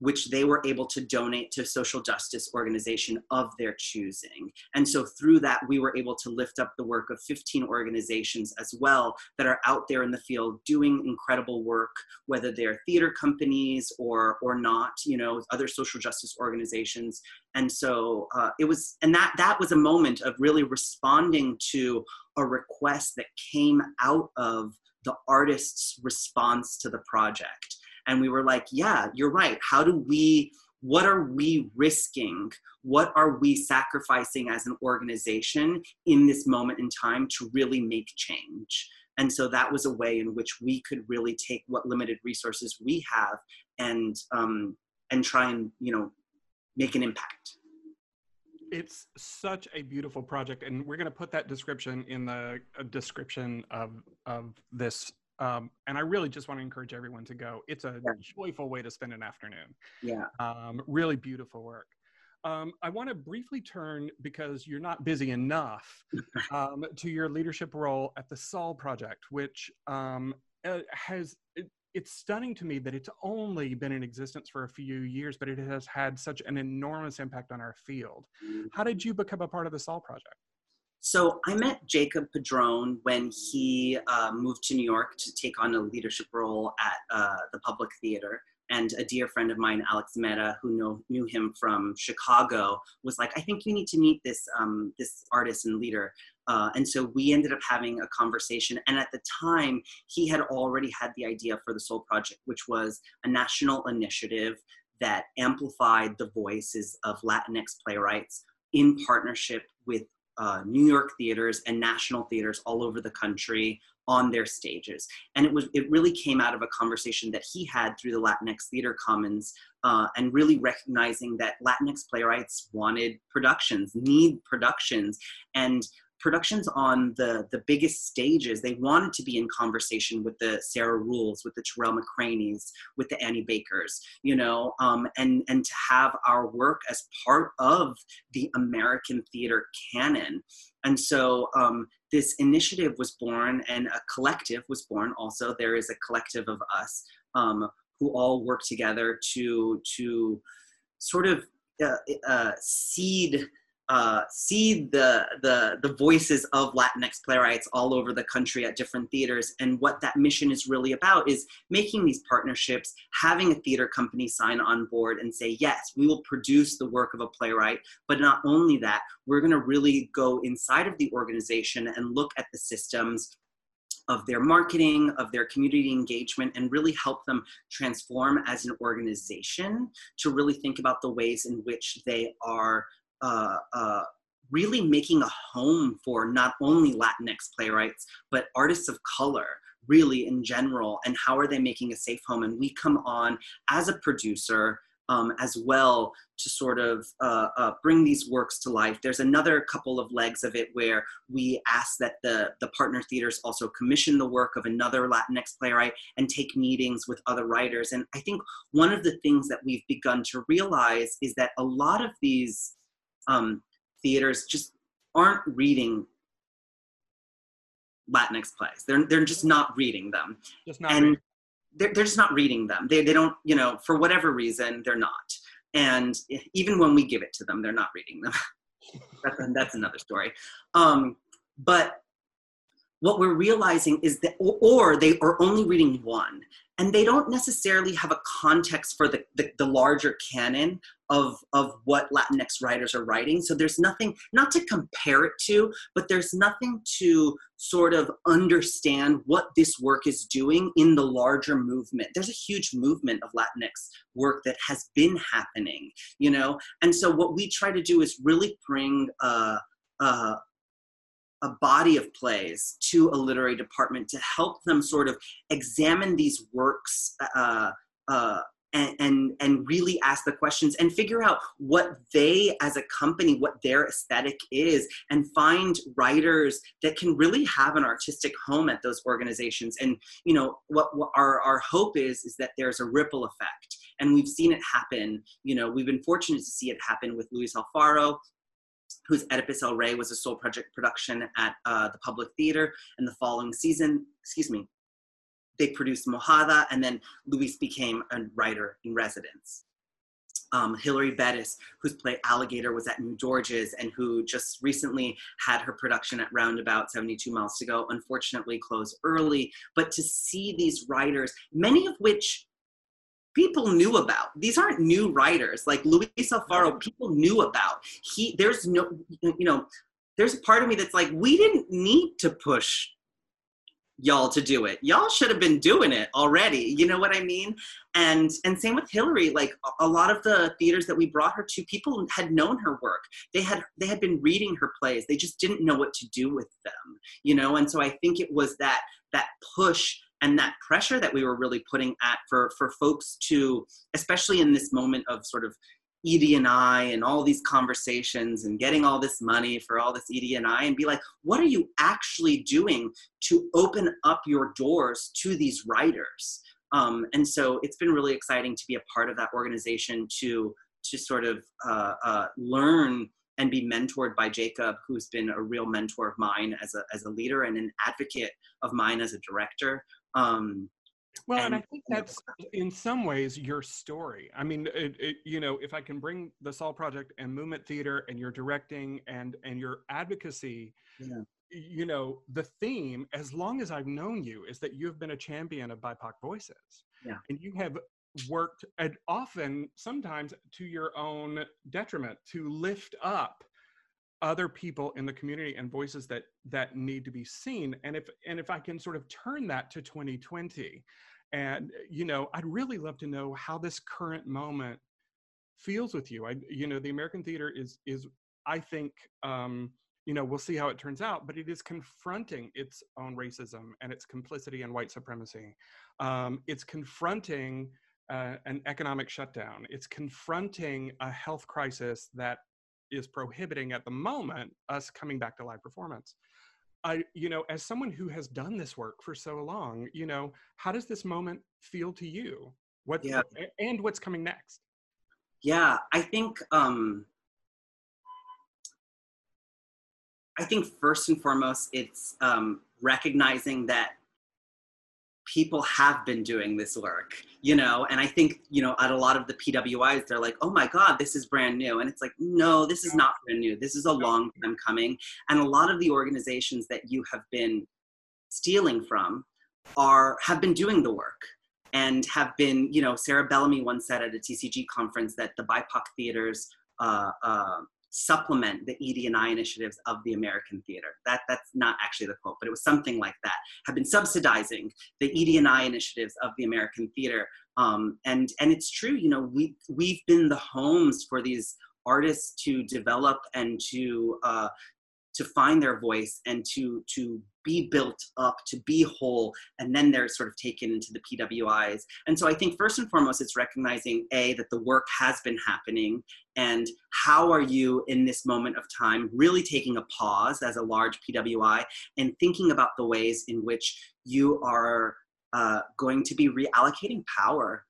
which they were able to donate to social justice organization of their choosing. And so through that, we were able to lift up the work of 15 organizations as well that are out there in the field doing incredible work, whether they're theater companies or, or not, you know, other social justice organizations. And so uh, it was, and that, that was a moment of really responding to a request that came out of the artist's response to the project and we were like yeah you're right how do we what are we risking? What are we sacrificing as an organization in this moment in time to really make change? And so that was a way in which we could really take what limited resources we have and um, and try and you know make an impact. It's such a beautiful project, and we're going to put that description in the uh, description of of this um, and I really just want to encourage everyone to go. It's a yeah. joyful way to spend an afternoon. Yeah. Um, really beautiful work. Um, I want to briefly turn because you're not busy enough (laughs) um, to your leadership role at the Sol Project, which um, uh, has. It, it's stunning to me that it's only been in existence for a few years, but it has had such an enormous impact on our field. Mm-hmm. How did you become a part of the Sol Project? So I met Jacob Padrón when he uh, moved to New York to take on a leadership role at uh, the Public Theater. And a dear friend of mine, Alex Meda, who know, knew him from Chicago, was like, "I think you need to meet this um, this artist and leader." Uh, and so we ended up having a conversation. And at the time, he had already had the idea for the Sol Project, which was a national initiative that amplified the voices of Latinx playwrights in partnership with uh, New York theaters and national theaters all over the country on their stages. And it was it really came out of a conversation that he had through the Latinx Theater Commons uh, and really recognizing that Latinx playwrights wanted productions, need productions, and productions on the the biggest stages. They wanted to be in conversation with the sarah ruhls with the tarell mccraneys with the annie bakers you know um, and and to have our work as part of the american theater canon. And so um, this initiative was born and a collective was born. Also there is a collective of us um, who all work together to to sort of uh, uh, seed uh, see the, the, the voices of Latinx playwrights all over the country at different theaters. And what that mission is really about is making these partnerships, having a theater company sign on board and say, yes, we will produce the work of a playwright. But not only that, we're going to really go inside of the organization and look at the systems of their marketing, of their community engagement, and really help them transform as an organization to really think about the ways in which they are uh, uh, really making a home for not only Latinx playwrights, but artists of color really in general and how are they making a safe home and we come on as a producer um, as well to sort of uh, uh, bring these works to life. There's another couple of legs of it where we ask that the, the partner theaters also commission the work of another Latinx playwright and take meetings with other writers. And I think one of the things that we've begun to realize is that a lot of these um, theaters just aren't reading Latinx plays. They're they're just not reading them. Just not and reading. They're, they're just not reading them. They they don't you know for whatever reason they're not. And even when we give it to them, they're not reading them. (laughs) that's, that's another story. Um, but what we're realizing is that or, they are only reading one and they don't necessarily have a context for the, the, the, larger canon of, of what latinx writers are writing. So there's nothing not to compare it to but there's nothing to sort of understand what this work is doing in the larger movement. There's a huge movement of latinx work that has been happening you know? And so what we try to do is really bring uh, uh, a body of plays to a literary department to help them sort of examine these works uh, uh, and, and, and really ask the questions and figure out what they as a company what their aesthetic is and find writers that can really have an artistic home at those organizations. And you know what, what our, our hope is is that there's a ripple effect. And we've seen it happen. You know we've been fortunate to see it happen with luis alfaro whose Oedipus El Rey was a Sol Project production at uh, the Public Theater. And the following season, excuse me, they produced Mojada, and then Luis became a writer in residence. Um, Hilary Bettis, whose play Alligator was at New Georges and who just recently had her production at Roundabout 72 Miles to Go, unfortunately closed early. But to see these writers, many of which people knew about. These aren't new writers. Like Luis Alfaro, people knew about. He there's no you know, there's a part of me that's like, we didn't need to push y'all to do it. Y'all should have been doing it already. You know what I mean? And and same with Hillary. Like a lot of the theaters that we brought her to, people had known her work. They had they had been reading her plays. They just didn't know what to do with them. You know, and so I think it was that that push and that pressure that we were really putting at for for folks to especially in this moment of sort of ED and I and all these conversations and getting all this money for all this ED and I and be like, what are you actually doing to open up your doors to these writers? Um, and so it's been really exciting to be a part of that organization to to sort of uh, uh, learn and be mentored by Jacob, who's been a real mentor of mine as a as a leader and an advocate of mine as a director. Um, well, and, and, I think that's in some ways your story. I mean, it, it, you know, if I can bring the Sol Project and Movement Theater and your directing and and your advocacy, yeah. you know, the theme, as long as I've known you, is that you've been a champion of BIPOC voices, yeah. and you have worked and often, sometimes to your own detriment, to lift up other people in the community and voices that that need to be seen. And if and if i can sort of turn that to 2020 and you know i'd really love to know how this current moment feels with you. I you know the american theater is is i think um you know we'll see how it turns out but it is confronting its own racism and its complicity in white supremacy. Um, it's confronting uh, an economic shutdown. It's confronting a health crisis that is prohibiting at the moment us coming back to live performance. I, you know, as someone who has done this work for so long, you know, how does this moment feel to you? What, yeah. and what's coming next? Yeah, I think, um, I think first and foremost, it's um, recognizing that people have been doing this work, you know, and I think, you know, at a lot of the PWIs, they're like, oh my God, this is brand new. And it's like, no, this is not brand new. This is a long time coming. And a lot of the organizations that you have been stealing from are have been doing the work and have been, you know, Sarah Bellamy once said at a TCG conference that the BIPOC theaters uh, uh, supplement the ED&I initiatives of the American theater. That, that's not actually the quote, but it was something like that. Have been subsidizing the ED&I initiatives of the American theater. Um, and, and it's true, you know, we, we've been the homes for these artists to develop and to, uh, to find their voice and to, to be built up, to be whole, and then they're sort of taken into the PWIs. And so I think first and foremost, it's recognizing A, that the work has been happening, and how are you in this moment of time really taking a pause as a large PWI and thinking about the ways in which you are uh, going to be reallocating power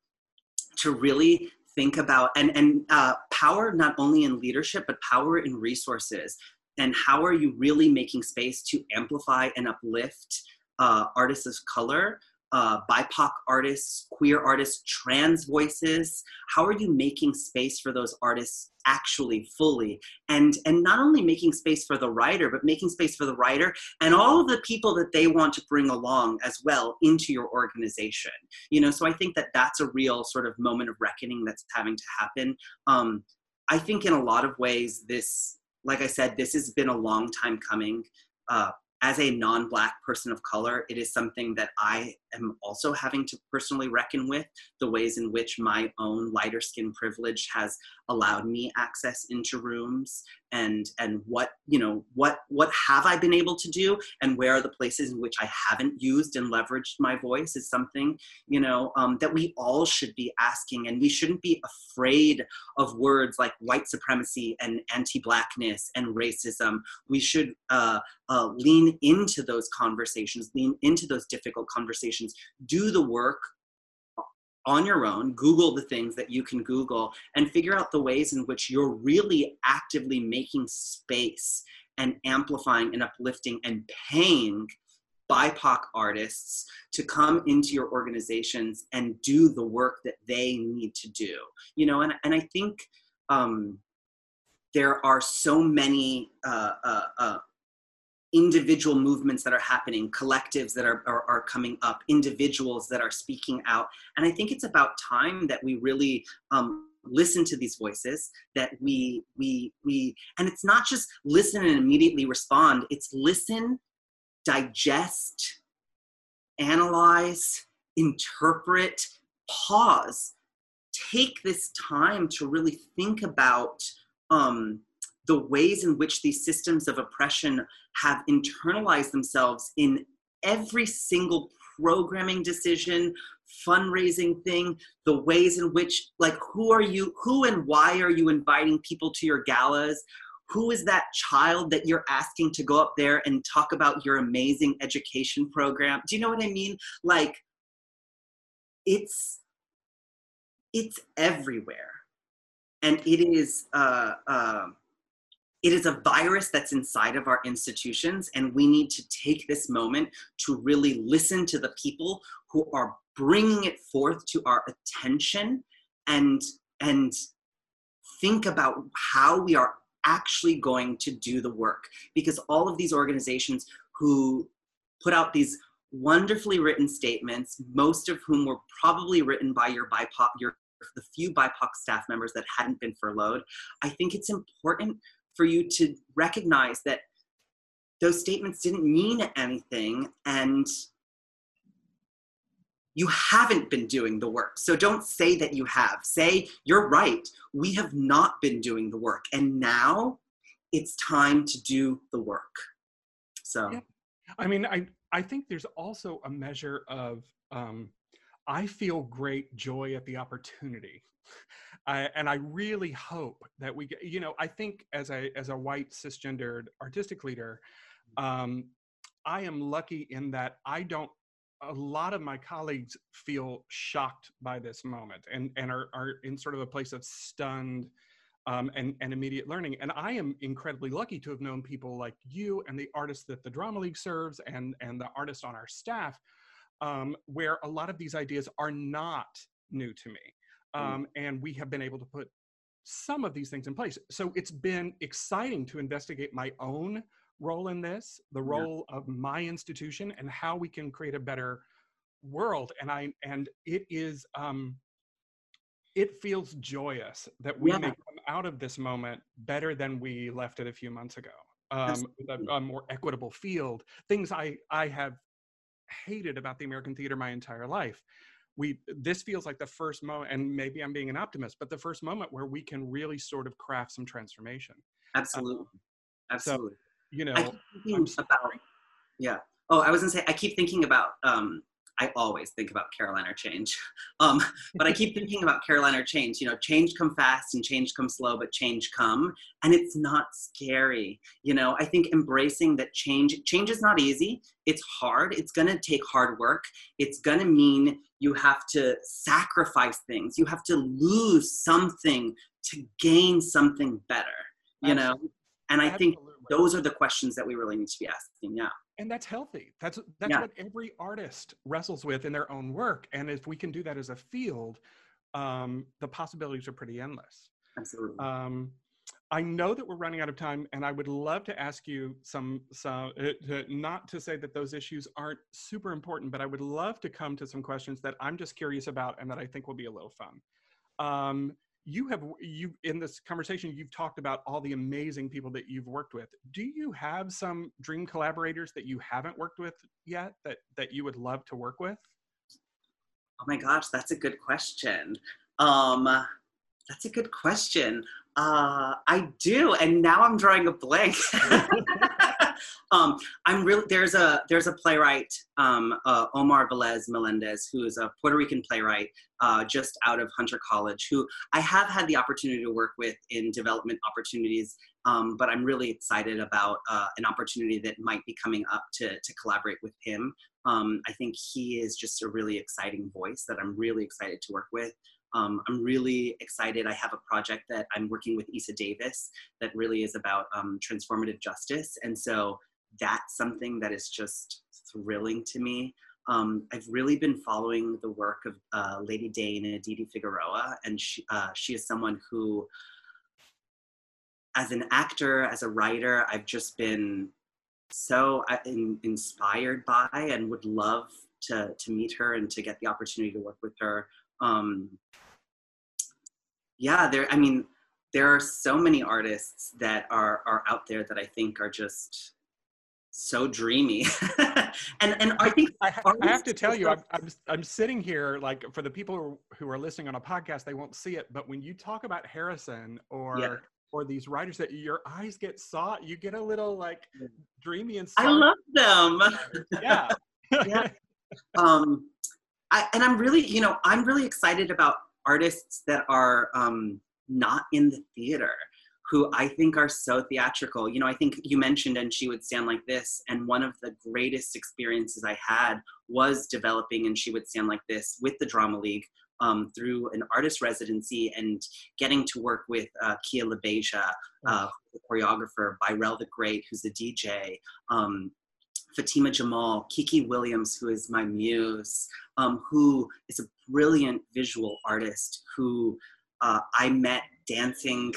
to really think about and and uh, power not only in leadership but power in resources and how are you really making space to amplify and uplift uh, artists of color uh, BIPOC artists, queer artists, trans voices? How are you making space for those artists actually fully? And and not only making space for the writer, but making space for the writer and all of the people that they want to bring along as well into your organization. You know, so I think that that's a real sort of moment of reckoning that's having to happen. Um, I think in a lot of ways, this like I said, this has been a long time coming. Uh, as a non-black person of color it is something that i am also having to personally reckon with the ways in which my own lighter skin privilege has allowed me access into rooms and and what you know what what have i been able to do and where are the places in which i haven't used and leveraged my voice is something you know um, that we all should be asking. And we shouldn't be afraid of words like white supremacy and anti-blackness and racism. We should uh, uh, lean into those conversations lean into those difficult conversations do the work on your own, Google the things that you can Google, and figure out the ways in which you're really actively making space and amplifying and uplifting and paying BIPOC artists to come into your organizations and do the work that they need to do. You know, and, and I think um, there are so many uh, uh, uh, individual movements that are happening, collectives that are, are, are, coming up, individuals that are speaking out. And I think it's about time that we really um, listen to these voices, that we, we, we, and it's not just listen and immediately respond, it's listen, digest, analyze, interpret, pause, take this time to really think about um, the ways in which these systems of oppression have internalized themselves in every single programming decision fundraising thing the ways in which like who are you who and why are you inviting people to your galas? Who is that child that you're asking to go up there and talk about your amazing education program? Do you know what i mean? Like it's it's everywhere. And it is uh, uh, it is a virus that's inside of our institutions and we need to take this moment to really listen to the people who are bringing it forth to our attention and and think about how we are actually going to do the work. Because all of these organizations who put out these wonderfully written statements most of whom were probably written by your BIPOC your the few BIPOC staff members that hadn't been furloughed I think it's important for you to recognize that those statements didn't mean anything and you haven't been doing the work. So don't say that you have. Say, you're right, we have not been doing the work. And now it's time to do the work. So, yeah. I mean, I, I think there's also a measure of, um, I feel great joy at the opportunity. (laughs) I, and I really hope that we get, you know, I think as a, as a white cisgendered artistic leader, um, I am lucky in that I don't a lot of my colleagues feel shocked by this moment and, and are, are in sort of a place of stunned um, and, and immediate learning. And I am incredibly lucky to have known people like you and the artists that the Drama League serves and, and the artists on our staff, um, where a lot of these ideas are not new to me. Mm. Um, and we have been able to put some of these things in place. So it's been exciting to investigate my own role in this, the role yeah. of my institution, and how we can create a better world. And I and it is um, it feels joyous that we yeah. may come out of this moment better than we left it a few months ago. Um, with a, a more equitable field. Things I I have hated about the American theater my entire life. We this feels like the first moment, and maybe I'm being an optimist, but the first moment where we can really sort of craft some transformation. Absolutely, um, absolutely. So, you know about yeah oh i was gonna say i keep thinking about um i always think about caroline or change. (laughs) Um but i keep thinking about caroline or change you know change come fast and change come slow but change come and it's not scary. You know i think embracing that change change is not easy. It's hard. It's gonna take hard work. It's gonna mean you have to sacrifice things. You have to lose something to gain something better you Absolutely. know and i Absolutely. think those are the questions that we really need to be asking yeah and that's healthy that's that's yeah. what every artist wrestles with in their own work and if we can do that as a field um, the possibilities are pretty endless absolutely um, I know that we're running out of time, and I would love to ask you some, some uh, to, not to say that those issues aren't super important, but I would love to come to some questions that I'm just curious about and that I think will be a little fun. Um, you have you in this conversation you've talked about all the amazing people that you've worked with. Do you have some dream collaborators that you haven't worked with yet that that you would love to work with? Oh my gosh that's a good question. Um that's a good question. Uh i do and now i'm drawing a blank (laughs) um, I'm really there's a there's a playwright um, uh, Omar Velez Melendez who is a Puerto Rican playwright uh, just out of Hunter College who I have had the opportunity to work with in development opportunities um, but I'm really excited about uh, an opportunity that might be coming up to to collaborate with him. Um, I think he is just a really exciting voice that I'm really excited to work with. Um, I'm really excited. I have a project that I'm working with Isa Davis that really is about um, transformative justice. And so that's something that is just thrilling to me. Um, I've really been following the work of uh, Lady Dane and Figueroa, and she, uh, she is someone who, as an actor, as a writer, I've just been so uh, in, inspired by and would love to, to meet her and to get the opportunity to work with her. Um, yeah, there, I mean, there are so many artists that are, are out there that I think are just so dreamy. (laughs) And and i think I, I, have to tell you I'm, I'm, I'm sitting here like for the people who are listening on a podcast they won't see it but when you talk about harrison or yeah. or these writers that your eyes get saw you get a little like dreamy and Soft. i love them. (laughs) Yeah. (laughs) Yeah. Um I, and i'm really you know i'm really excited about artists that are um not in the theater who I think are so theatrical. You know, I think you mentioned and she would stand like this. And one of the greatest experiences I had was developing and she would stand like this with the Drama League um, through an artist residency and getting to work with uh, Kia LaBeija, uh, the choreographer, Byrell the Great, who's a DJ, um, Fatima Jamal, Kiki Williams, who is my muse, um, who is a brilliant visual artist who uh, I met dancing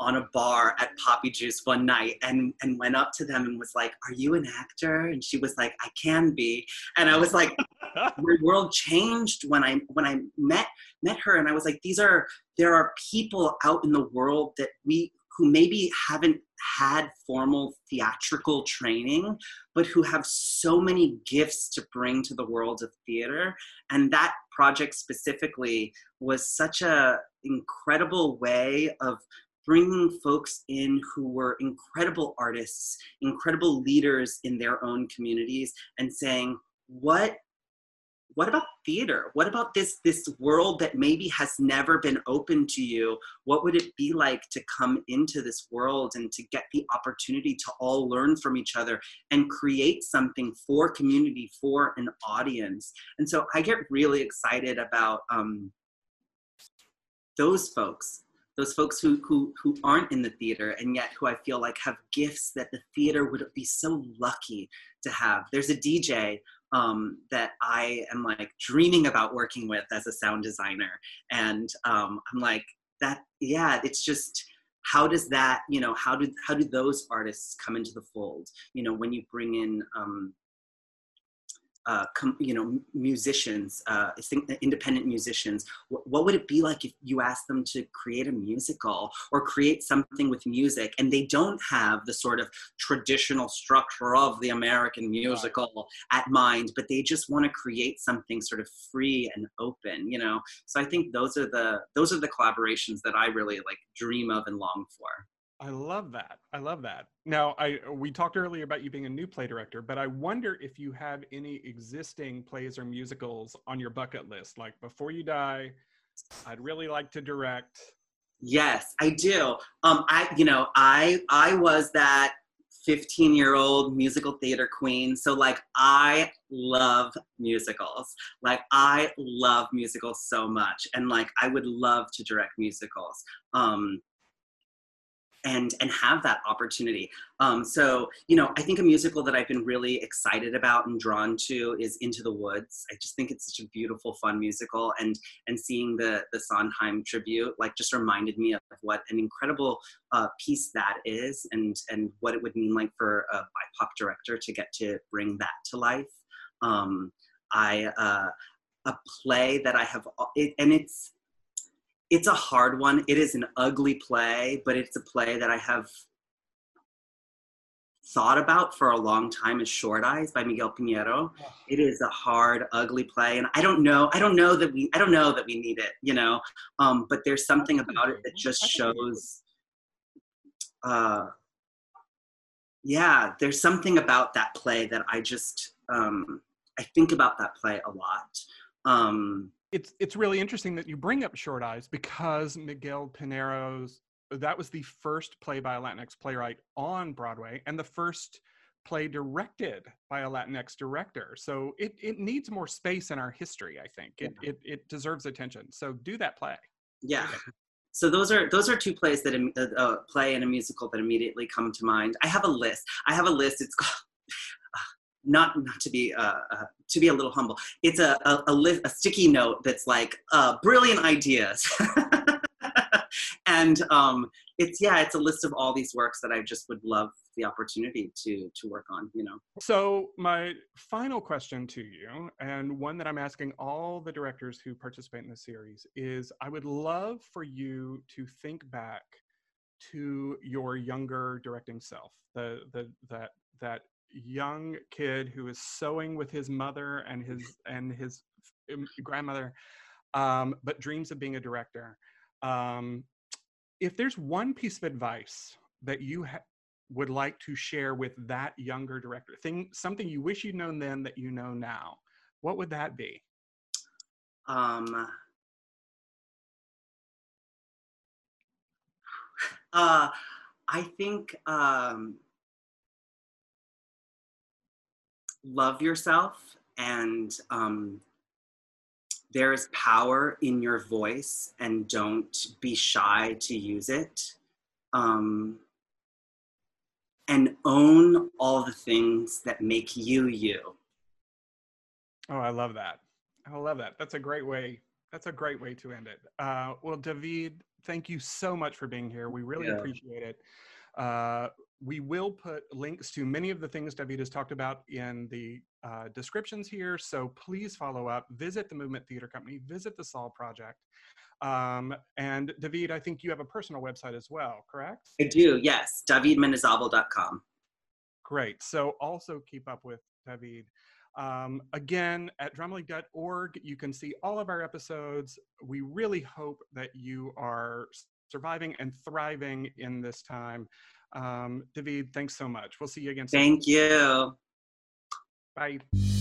on a bar at Poppy Juice one night and and went up to them and was like, "Are you an actor?" And she was like, "I can be." And I was like, (laughs) "My world changed when I when I met met her." And I was like, "These are there are people out in the world that we who maybe haven't had formal theatrical training, but who have so many gifts to bring to the world of theater. And that project specifically was such a incredible way of bringing folks in who were incredible artists, incredible leaders in their own communities, and saying, what what about theater? What about this this world that maybe has never been open to you? What would it be like to come into this world and to get the opportunity to all learn from each other and create something for community for an audience? And so i get really excited about um, those folks those folks who, who, who aren't in the theater and yet who I feel like have gifts that the theater would be so lucky to have. There's a DJ um, that I am like dreaming about working with as a sound designer. And um, I'm like, that, yeah, it's just, how does that, you know, how do, how do those artists come into the fold? You know, when you bring in um, uh, com, you know, musicians, uh, independent musicians, what, what would it be like if you asked them to create a musical or create something with music and they don't have the sort of traditional structure of the American musical at mind, but they just want to create something sort of free and open, you know? So I think those are the, those are the collaborations that I really like dream of and long for. I love that. I love that. Now, I we talked earlier about you being a new play director, but I wonder if you have any existing plays or musicals on your bucket list. Like before you die, I'd really like to direct. Yes, I do. Um, I you know I I was that 15 year old musical theater queen. So, like, I love musicals. Like, I love musicals so much. And, like, I would love to direct musicals. Um, and and have that opportunity. Um, so you know i think a musical that i've been really excited about and drawn to is into the woods. I just think it's such a beautiful fun musical and and seeing the the sondheim tribute like just reminded me of what an incredible uh, piece that is and and what it would mean like for a bipoc director to get to bring that to life. Um, i uh, a play that i have it, and it's it's a hard one. It is an ugly play, but it's a play that I have thought about for a long time is Short Eyes by Miguel Piñero. It is a hard, ugly play, and I don't know. I don't know that we. I don't know that we need it. You know, um, but there's something about it that just shows. Uh, yeah, there's something about that play that I just um, I think about that play a lot. Um, it's it's really interesting that you bring up Short Eyes because Miguel Piñero's that was the first play by a Latinx playwright on Broadway and the first play directed by a Latinx director. So it, it needs more space in our history, I think. It, yeah. it, it deserves attention. So do that play. Yeah. (laughs) So those are those are two plays that a, a, uh, play and a musical that immediately come to mind. I have a list. I have a list. It's called not not to be uh, uh, to be a little humble. It's a a, a, li- a sticky note that's like uh, brilliant ideas, (laughs) and um, it's yeah, it's a list of all these works that I just would love the opportunity to to work on. You know. So my final question to you, and one that I'm asking all the directors who participate in the series, is I would love for you to think back to your younger directing self, the the that that young kid who is sewing with his mother and his and his grandmother, um, but dreams of being a director. Um, if there's one piece of advice that you ha- would like to share with that younger director, thing something you wish you'd known then that you know now, what would that be? Um, (sighs) uh, I think um, love yourself and um, there's power in your voice and don't be shy to use it. Um, and own all the things that make you you. Oh, I love that. I love that. That's a great way. That's a great way to end it. Uh, well, David, thank you so much for being here. We really yeah. appreciate it. Uh, we will put links to many of the things David has talked about in the uh, descriptions here. So please follow up, visit the Movement Theater Company, visit the Sol Project. Um, and David, I think you have a personal website as well, correct? I do, yes, davidmendizabal.com. Great. So also keep up with David. Um, again, at dramaleague.org, you can see all of our episodes. We really hope that you are surviving and thriving in this time. Um, David, thanks so much. We'll see you again soon. Thank you. Bye.